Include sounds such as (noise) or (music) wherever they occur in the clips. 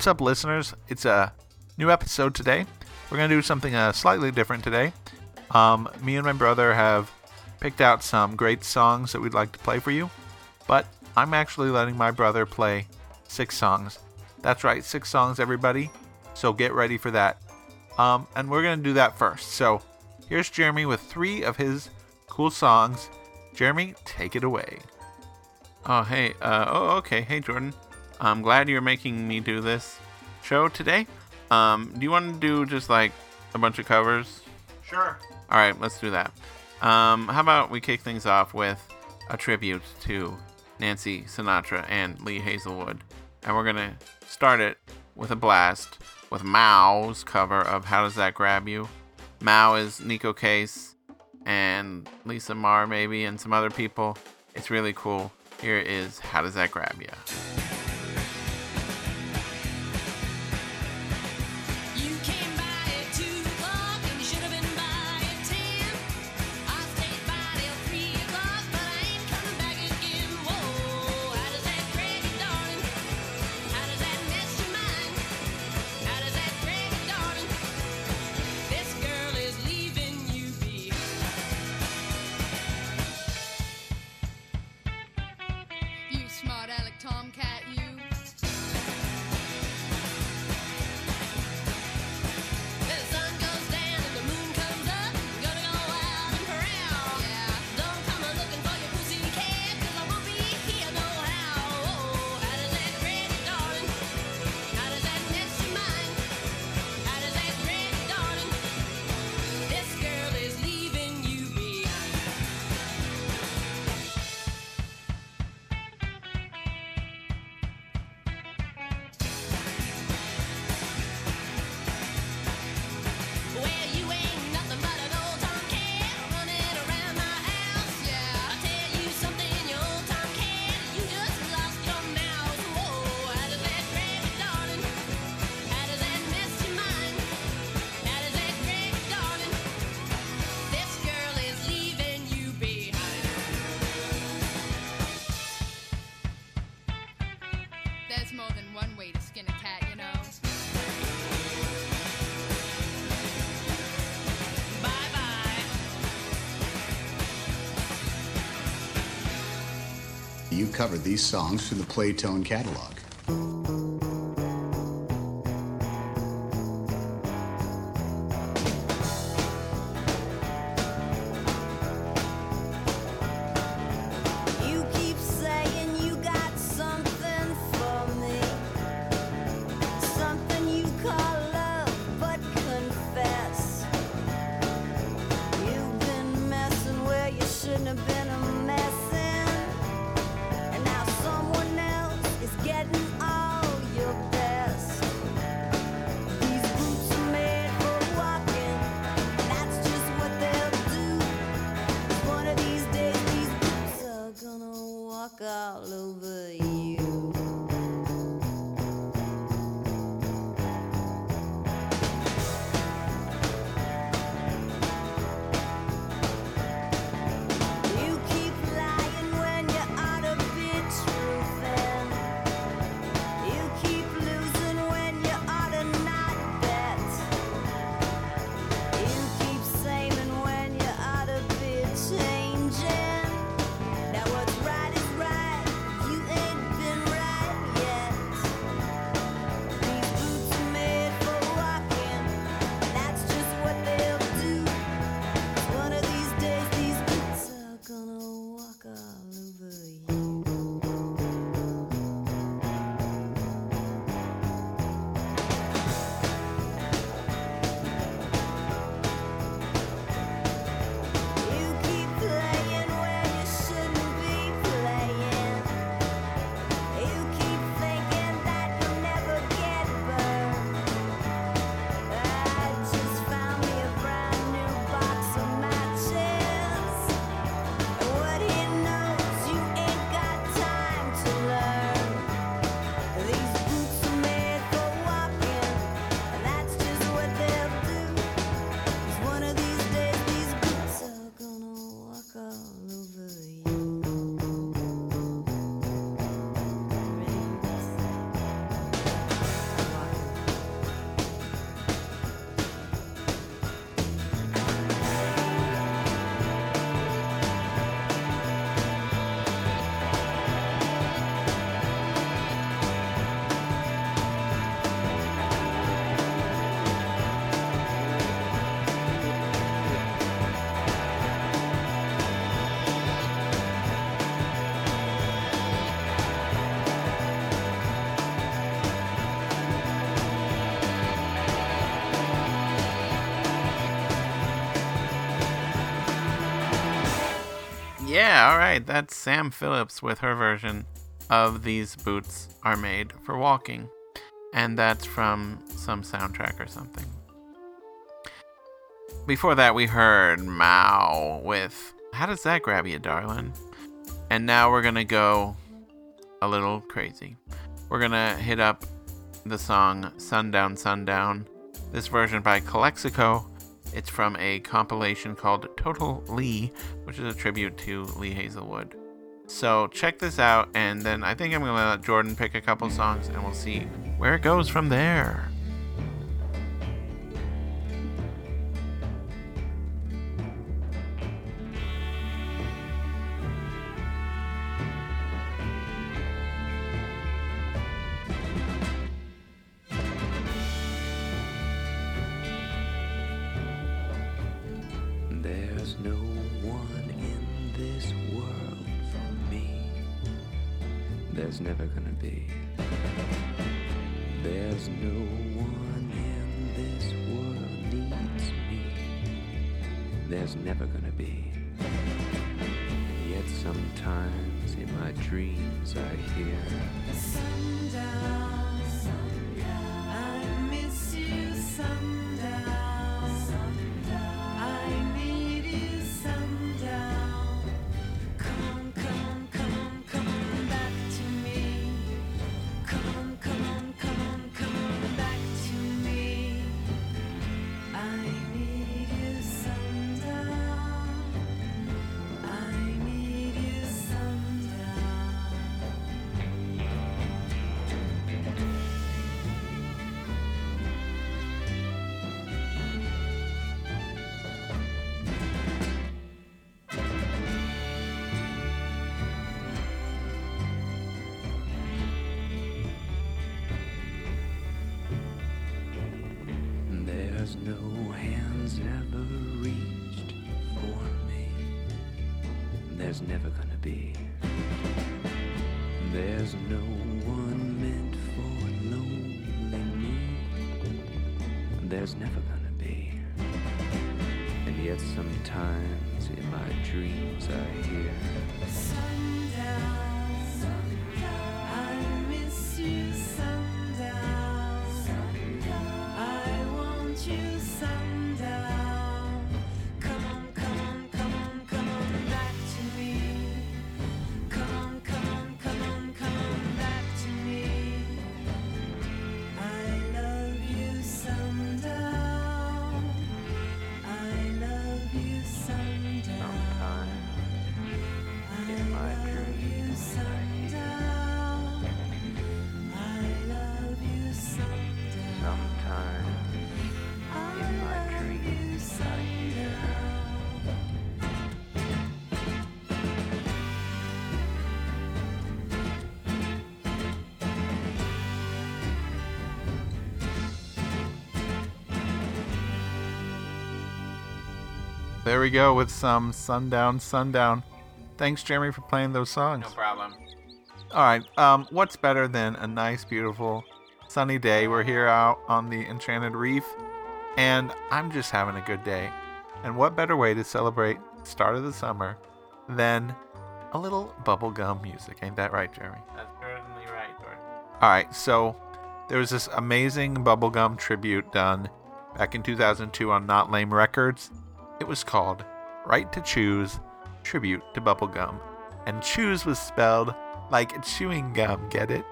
What's up, listeners? It's a new episode today. We're going to do something uh, slightly different today. Um, me and my brother have picked out some great songs that we'd like to play for you, but I'm actually letting my brother play six songs. That's right, six songs, everybody. So get ready for that. Um, and we're going to do that first. So here's Jeremy with three of his cool songs. Jeremy, take it away. Oh, hey. Uh, oh, okay. Hey, Jordan. I'm glad you're making me do this show today. Um, do you want to do just like a bunch of covers? Sure. All right, let's do that. Um, how about we kick things off with a tribute to Nancy Sinatra and Lee Hazlewood, and we're gonna start it with a blast with Maow's cover of "How Does That Grab You." Mau is Neko Case and Lisa Marr maybe, and some other people. It's really cool. Here is "How Does That Grab You." You There's more than one way to skin a cat, you know. Bye bye. You covered these songs from the Playtone catalog. All right. That's Sam Phillips with her version of These Boots Are Made for Walking. And that's from some soundtrack or something. Before that, we heard Maow with How Does That Grab You, Darling? And now we're going to go a little crazy. We're going to hit up the song Sundown, Sundown. This version by Calexico. It's from a compilation called Total Lee, which is a tribute to Lee Hazlewood. So check this out, and then I think I'm to let Jordan pick a couple songs, and we'll see where it goes from there. There's never gonna be. There's no one in this world needs me. There's never gonna be. Yet sometimes in my dreams I hear. Sundown, I miss you, sundown. Dreams I hear. There we go with some Sundown, Sundown. Thanks, Jeremy, for playing those songs. No problem. All right. Um, what's better than a nice, beautiful, sunny day? We're here out on the Enchanted Reef, and I'm just having a good day. And what better way to celebrate the start of the summer than a little bubblegum music? Ain't that right, Jeremy? That's certainly right, Jordan. All right. So there was this amazing bubblegum tribute done back in 2002 on Not Lame Records. It was called Right to Chews Tribute to Bubblegum. And choose was spelled like chewing gum, get it?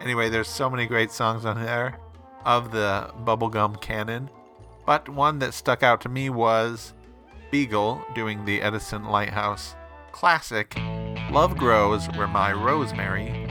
Anyway, there's so many great songs on there of the bubblegum canon. But one that stuck out to me was Beagle doing the Edison Lighthouse classic Love Grows Where My Rosemary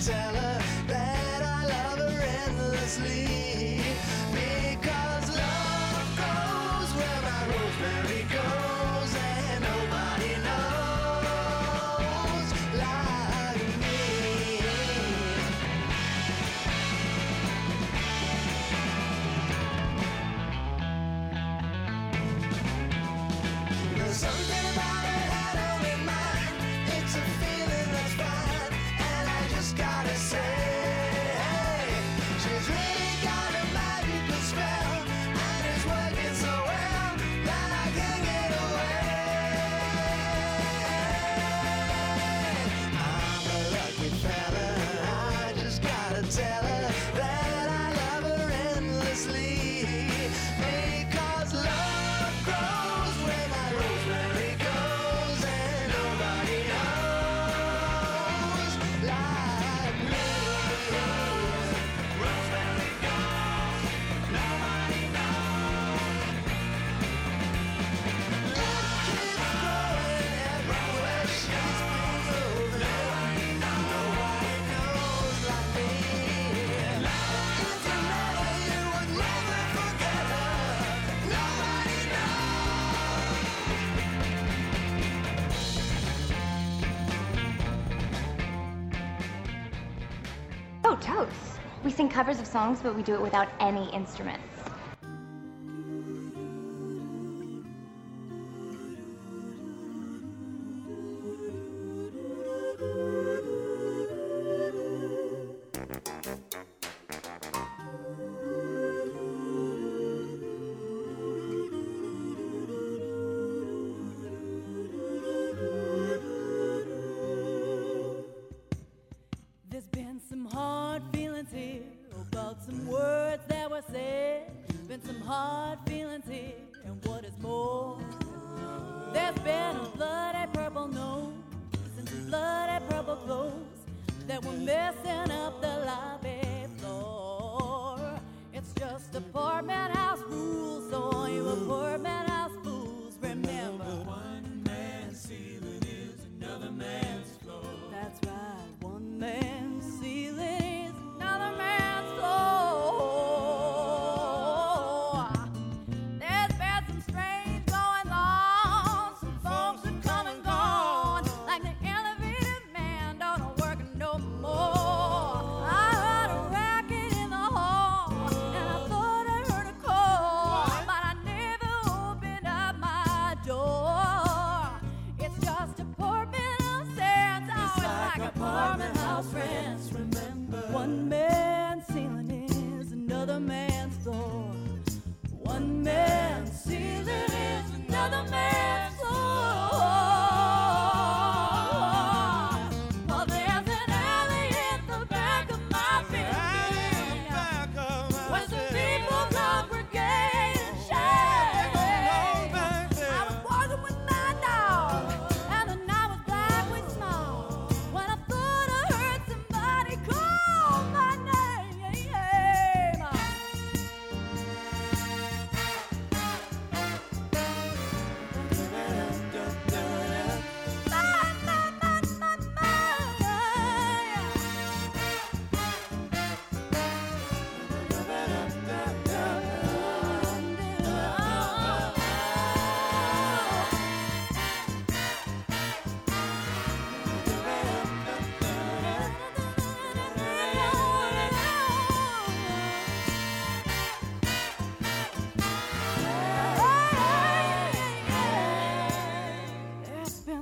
tell us. We sing covers of songs, but we do it without any instruments.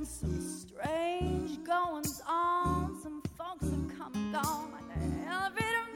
some strange goings on. Some folks have come and gone like the elevator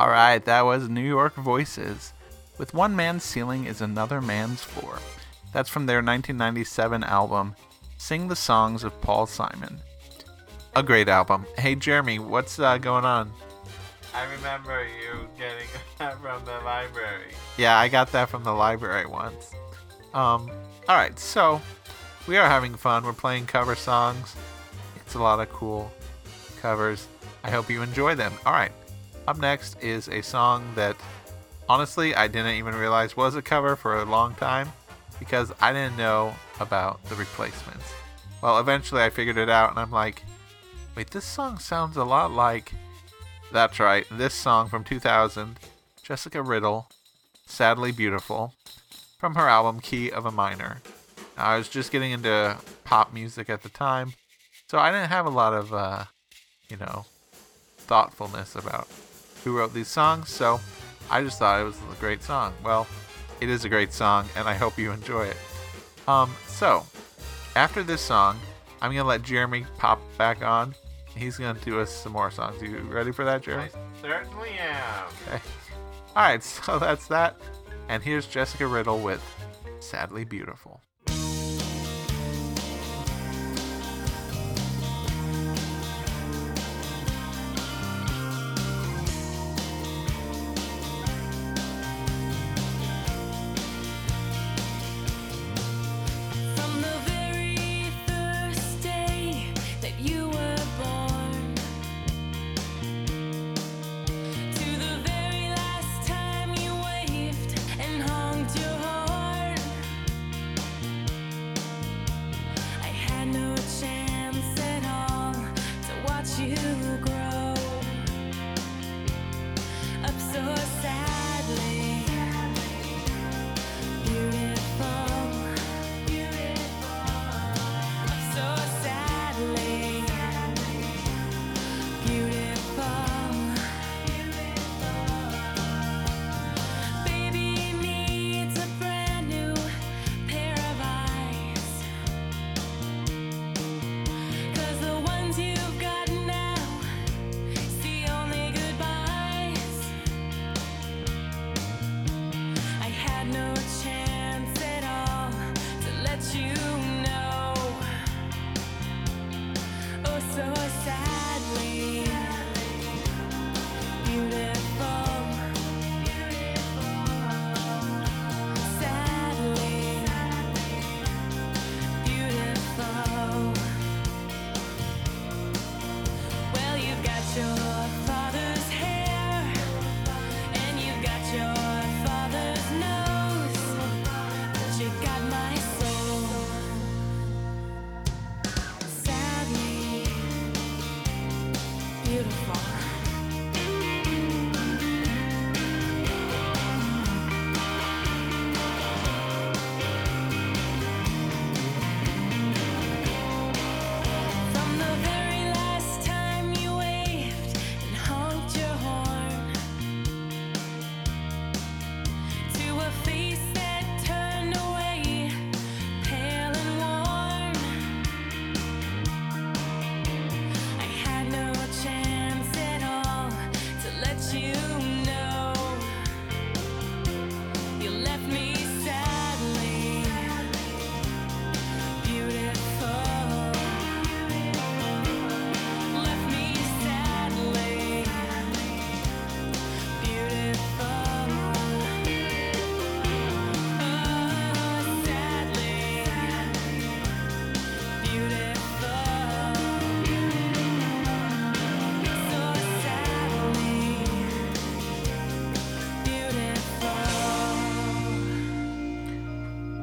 All right, that was New York Voices. With one man's ceiling is another man's floor. That's from their 1997 album, Sing the Songs of Paul Simon. A great album. Hey, Jeremy, what's uh, going on? I remember you getting (laughs) that from the library. Yeah, I got that from the library once. Um, all right, so we are having fun. We're playing cover songs. It's a lot of cool covers. I hope you enjoy them. All right, up next is a song that honestly I didn't even realize was a cover for a long time because I didn't know about the replacements. Well, eventually I figured it out and I'm like, wait, this song sounds a lot like. That's right, this song from 2000, Jessica Riddle, Sadly Beautiful, from her album Key of a Minor. Now, I was just getting into pop music at the time, so I didn't have a lot of, uh, you know, thoughtfulness about who wrote these songs, so I just thought it was a great song. Well, it is a great song, and I hope you enjoy it. Um, so, after this song, I'm gonna let Jeremy pop back on. He's gonna do us some more songs. You ready for that, Jeremy? I certainly am. Okay. All right, (laughs) so that's that. And here's Jessica Riddle with Sadly Beautiful.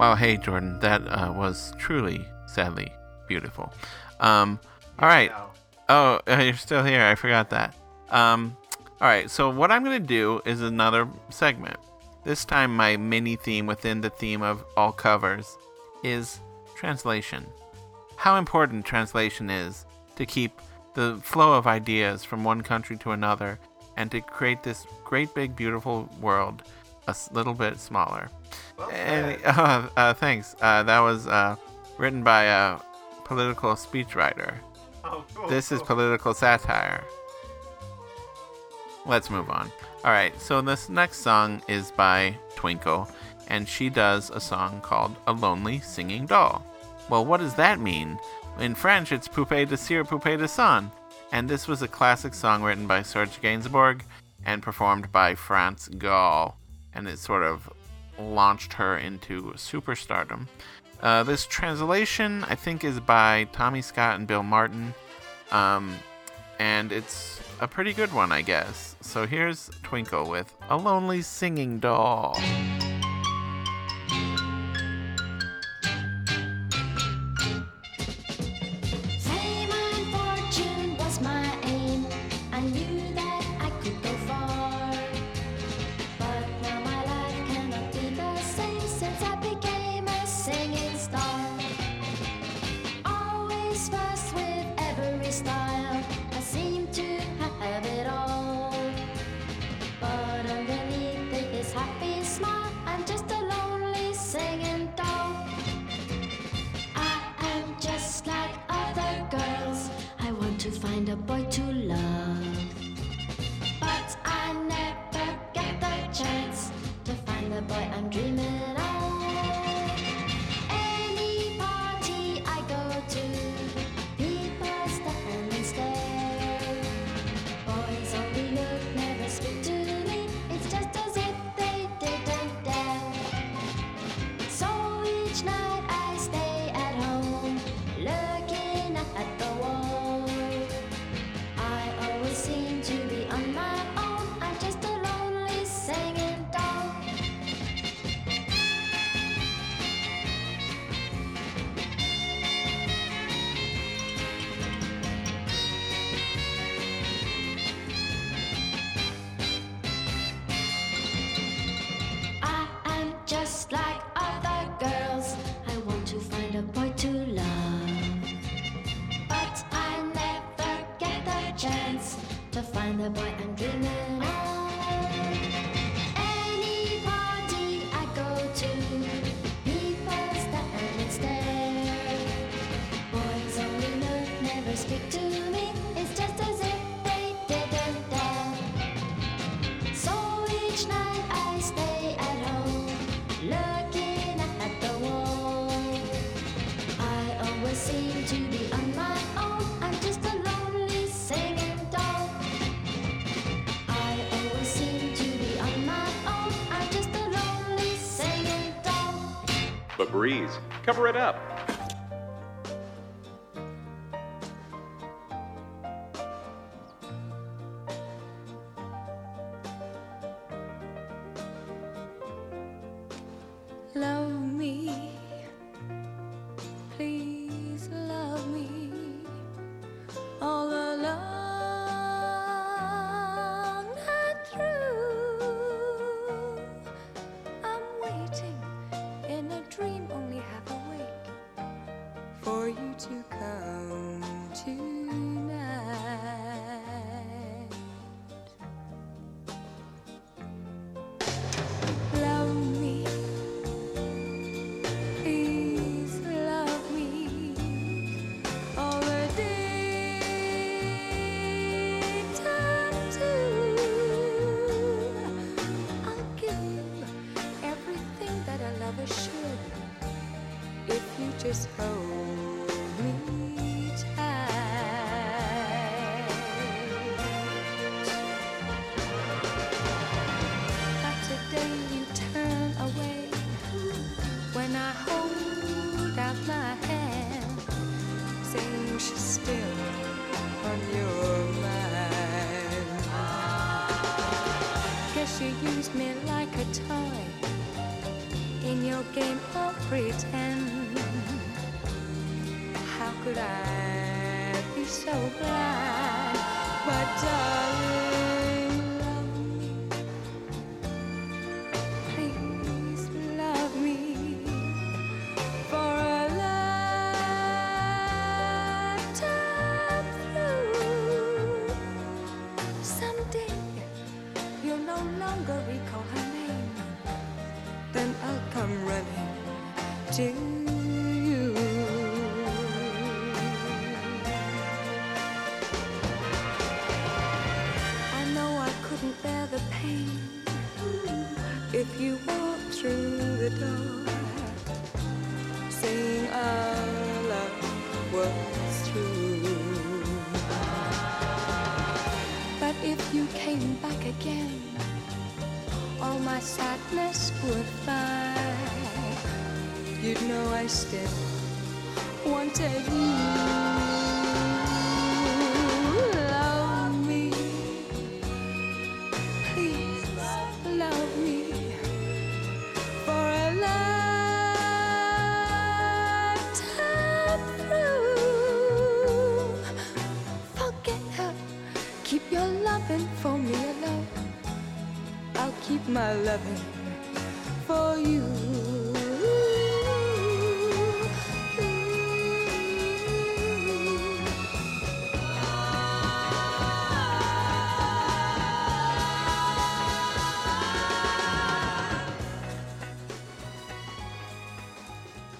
Wow, hey Jordan, that uh, was truly, sadly beautiful. Um, all right. Oh, uh, you're still here. I forgot that. Um, all right. So what I'm gonna do is another segment. This time, my mini theme within the theme of all covers is translation. How important translation is to keep the flow of ideas from one country to another and to create this great big beautiful world a little bit smaller. Well, and, (laughs) uh, uh, thanks. Uh, that was uh, written by a political speechwriter. Oh, cool, this cool. is political satire. Let's move on. All right, so this next song is by Twinkle, and she does a song called A Lonely Singing Doll. Well, what does that mean? In French, it's Poupée de Cire, Poupée de Son. And this was a classic song written by Serge Gainsbourg and performed by France Gall and it sort of launched her into superstardom. Uh, this translation, I think, is by Tommy Scott and Bill Martin, um, and it's a pretty good one, I guess. So here's Twinkle with A Lonely Singing Doll. breeze. Cover it up.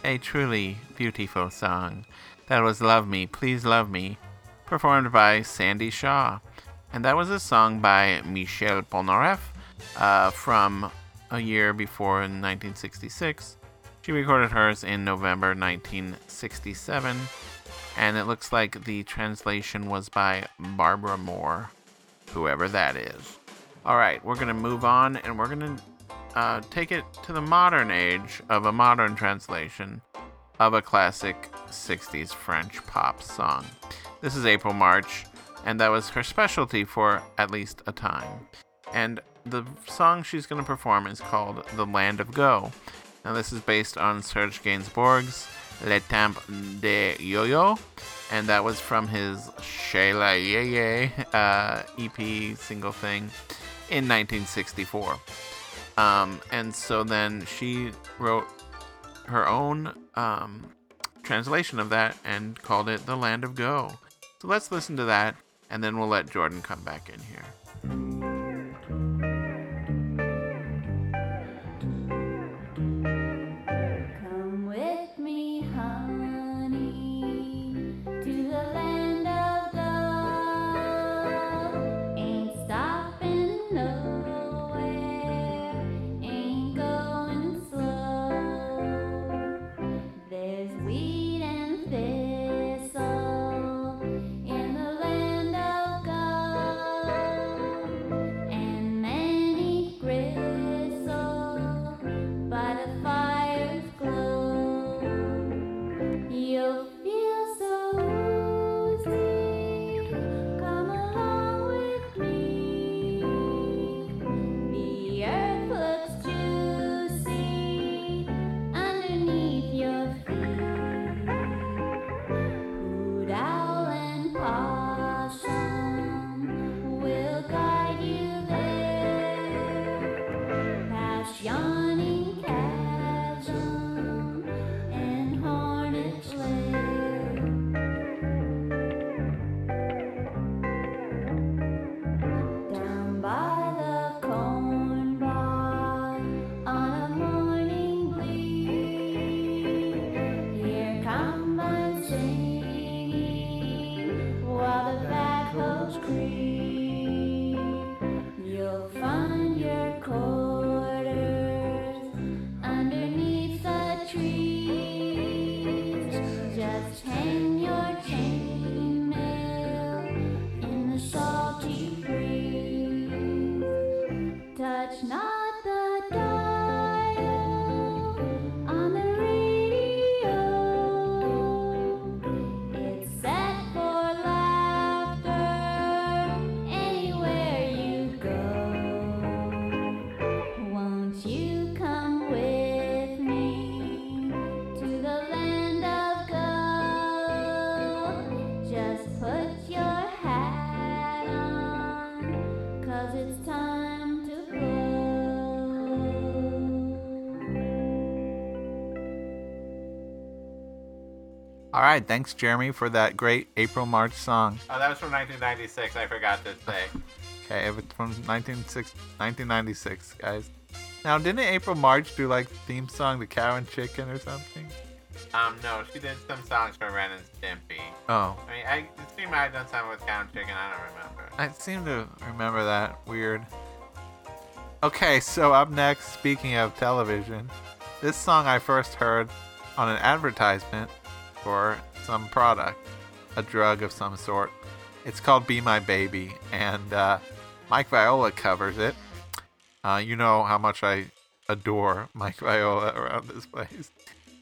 A truly beautiful song. That was Love Me, Please Love Me, performed by Sandie Shaw. And that was a song by Michel Polnareff uh, from a year before in 1966. She recorded hers in November 1967. And it looks like the translation was by Barbara Moore, whoever that is. All right, we're going to move on and we're going to uh, take it to the modern age of a modern translation of a classic 60s French pop song. This is April March, and that was her specialty for at least a time. And the song she's going to perform is called The Land of Go. Now, this is based on Serge Gainsbourg's Le Temps de Yo-Yo, and that was from his Chez les Yé-Yé uh, EP single thing in 1964. Um, and so then she wrote her own um, translation of that and called it The Land of Go. So let's listen to that, and then we'll let Jordan come back in here. All right, thanks Jeremy for that great April March song. Oh, that was from 1996. I forgot to say. okay, it was from 1996, guys. Now, didn't April March do like theme song "The Cow and Chicken" or something? Um, no, she did some songs for Ren and Stimpy. Oh. I mean, I, it seemed I done something with Cow and Chicken. I don't remember. I seem to remember that. Weird. Okay, so up next, speaking of television, this song I first heard on an advertisement for some product, a drug of some sort. It's called Be My Baby, and uh, Mike Viola covers it. Uh, you know how much I adore (laughs) Mike Viola around this place.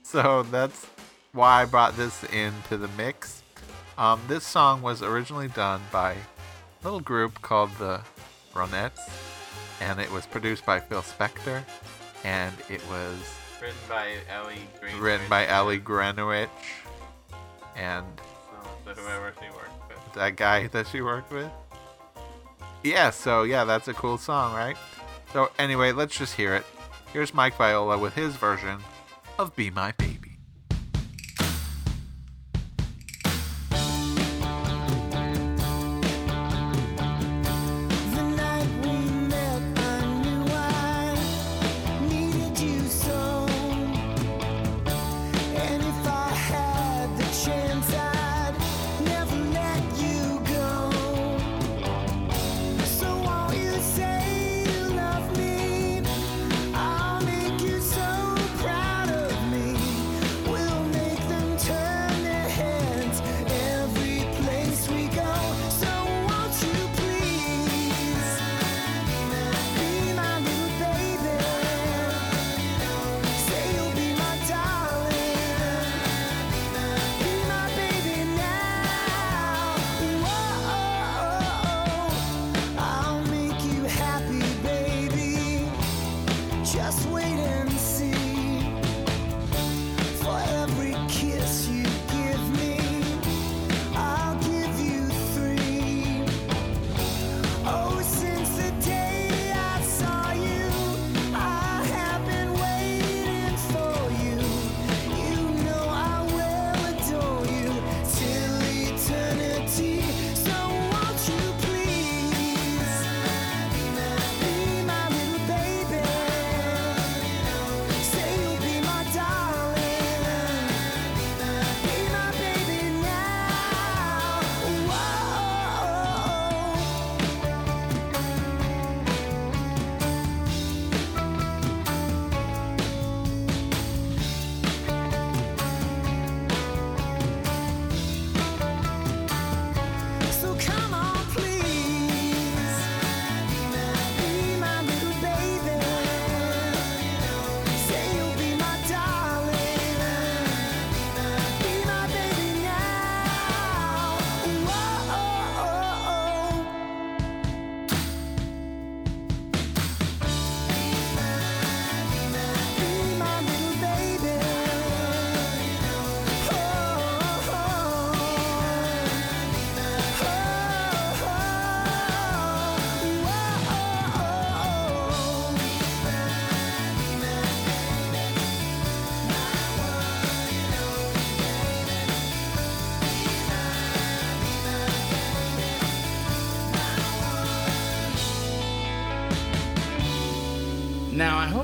So that's why I brought this into the mix. Um, this song was originally done by a little group called the Ronettes, and it was produced by Phil Spector, and it was written by Ellie Greenwich. Written by Ellie Greenwich and whoever she worked with. That guy that she worked with. Yeah, so yeah, that's a cool song, right? So anyway, let's just hear it. Here's Mike Viola with his version of Be My Baby."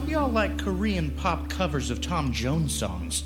y'all like Korean pop covers of Tom Jones songs?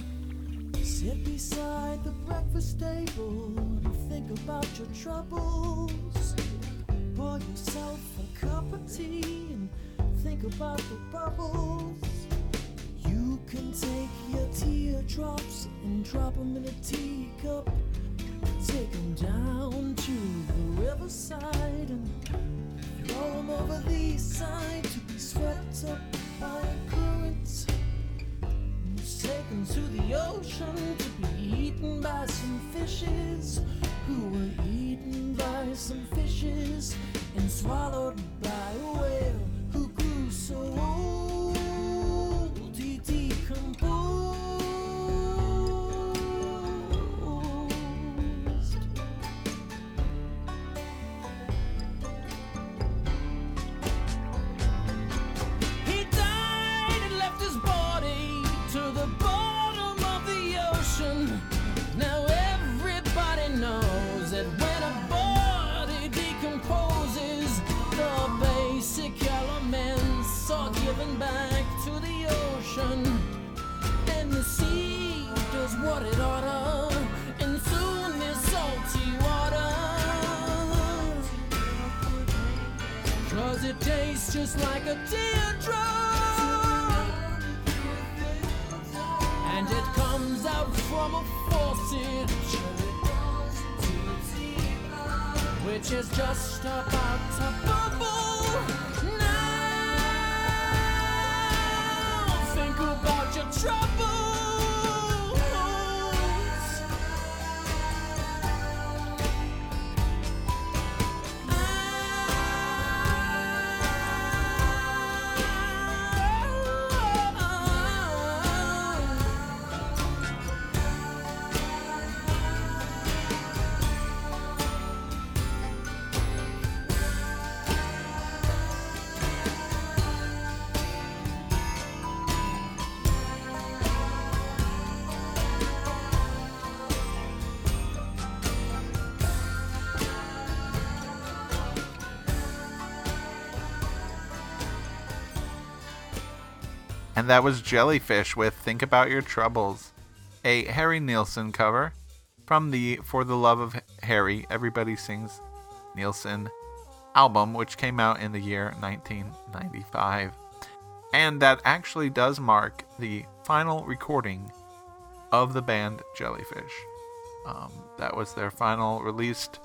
Just like a teardrop. And it comes out from a faucet, which is just about to bubble. Now, think about your troubles. And that was Jellyfish with Think About Your Troubles, a Harry Nilsson cover from the For the Love of Harry, Everybody Sings Nilsson album, which came out in the year 1995. And that actually does mark the final recording of the band Jellyfish. Um, that was their final released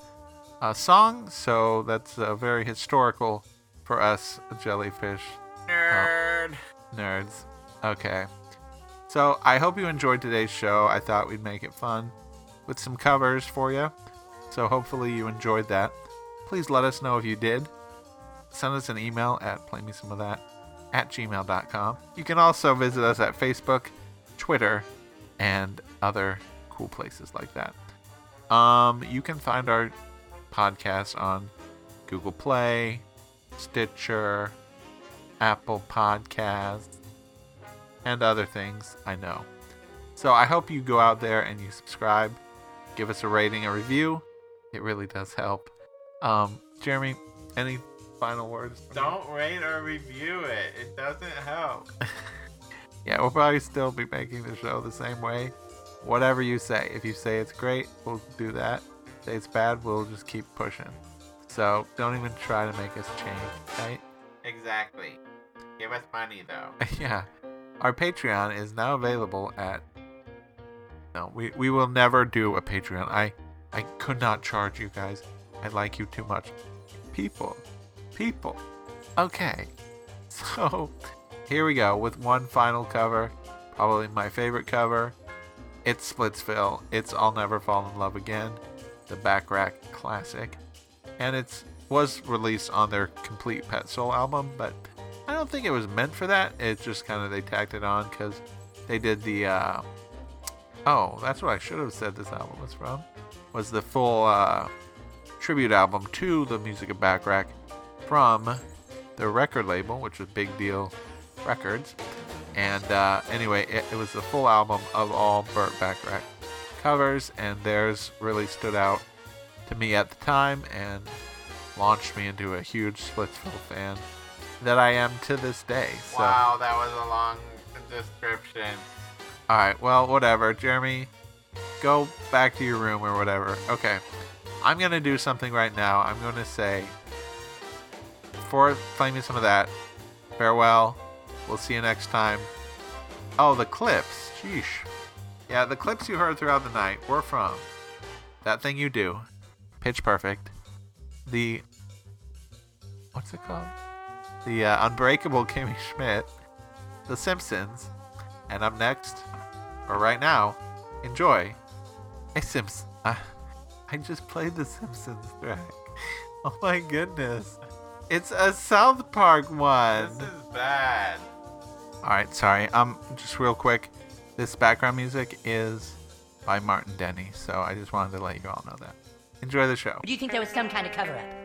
uh, song, so that's uh, very historical for us Jellyfish Nerd. Nerds. Okay. So I hope you enjoyed today's show. I thought we'd make it fun with some covers for you. So hopefully you enjoyed that. Please let us know if you did. Send us an email at playmesomeofthat at gmail.com. You can also visit us at Facebook, Twitter, and other cool places like that. Um, you can find our podcast on Google Play, Stitcher, Apple Podcasts, and other things, I know. So I hope you go out there and you subscribe, give us a rating, a review. It really does help. Um, Jeremy, any final words? Don't rate or review it. It doesn't help. (laughs) Yeah, we'll probably still be making the show the same way. Whatever you say. If you say it's great, we'll do that. If it's bad, we'll just keep pushing. So don't even try to make us change, right? Exactly. Give us money though. (laughs) yeah. Our Patreon is now available at No, we, we will never do a Patreon. I I could not charge you guys. I like you too much. People. People. Okay. (laughs) So here we go with one final cover. Probably my favorite cover. It's Splitsville. It's I'll Never Fall in Love Again. The Bacharach classic. And it's was released on their complete Pet Soul album, but I don't think it was meant for that. It's just kind of they tacked it on because they did the. Uh, oh, that's what I should have said. This album was from was the full uh, tribute album to the music of Bacharach from the record label, which was Big Deal Records. And uh, anyway, it, it was the full album of all Burt Bacharach covers, and theirs really stood out to me at the time and launched me into a huge Splitsville fan that I am to this day. So, Wow, that was a long description. all right, well, whatever. Jeremy, go back to your room or whatever. Okay, I'm gonna do something right now. I'm gonna say, before playing me some of that, farewell. We'll see you next time. Oh, the clips. Sheesh. Yeah, the clips you heard throughout the night were from that thing you do, Pitch Perfect, the what's it called? The uh, Unbreakable Kimmy Schmidt, The Simpsons, and up next, or right now, enjoy a Sims. Uh, I just played the Simpsons track. (laughs) Oh my goodness. It's a South Park one. This is bad. All right, sorry. Um, just real quick, this background music is by Martin Denny, so I just wanted to let you all know that. Enjoy the show. Do you think there was some kind of cover up?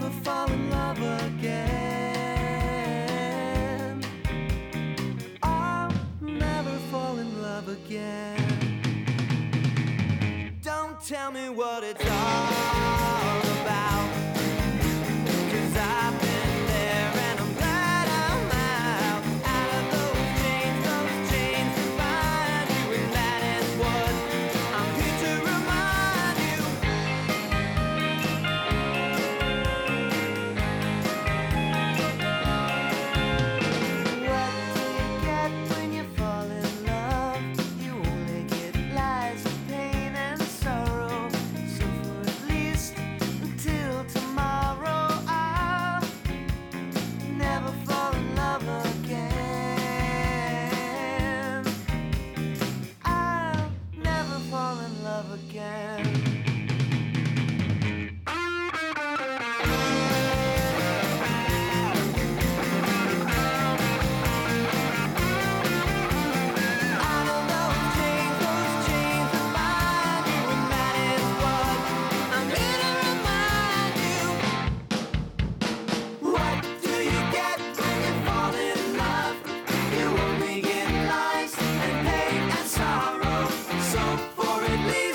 Never fall in love for at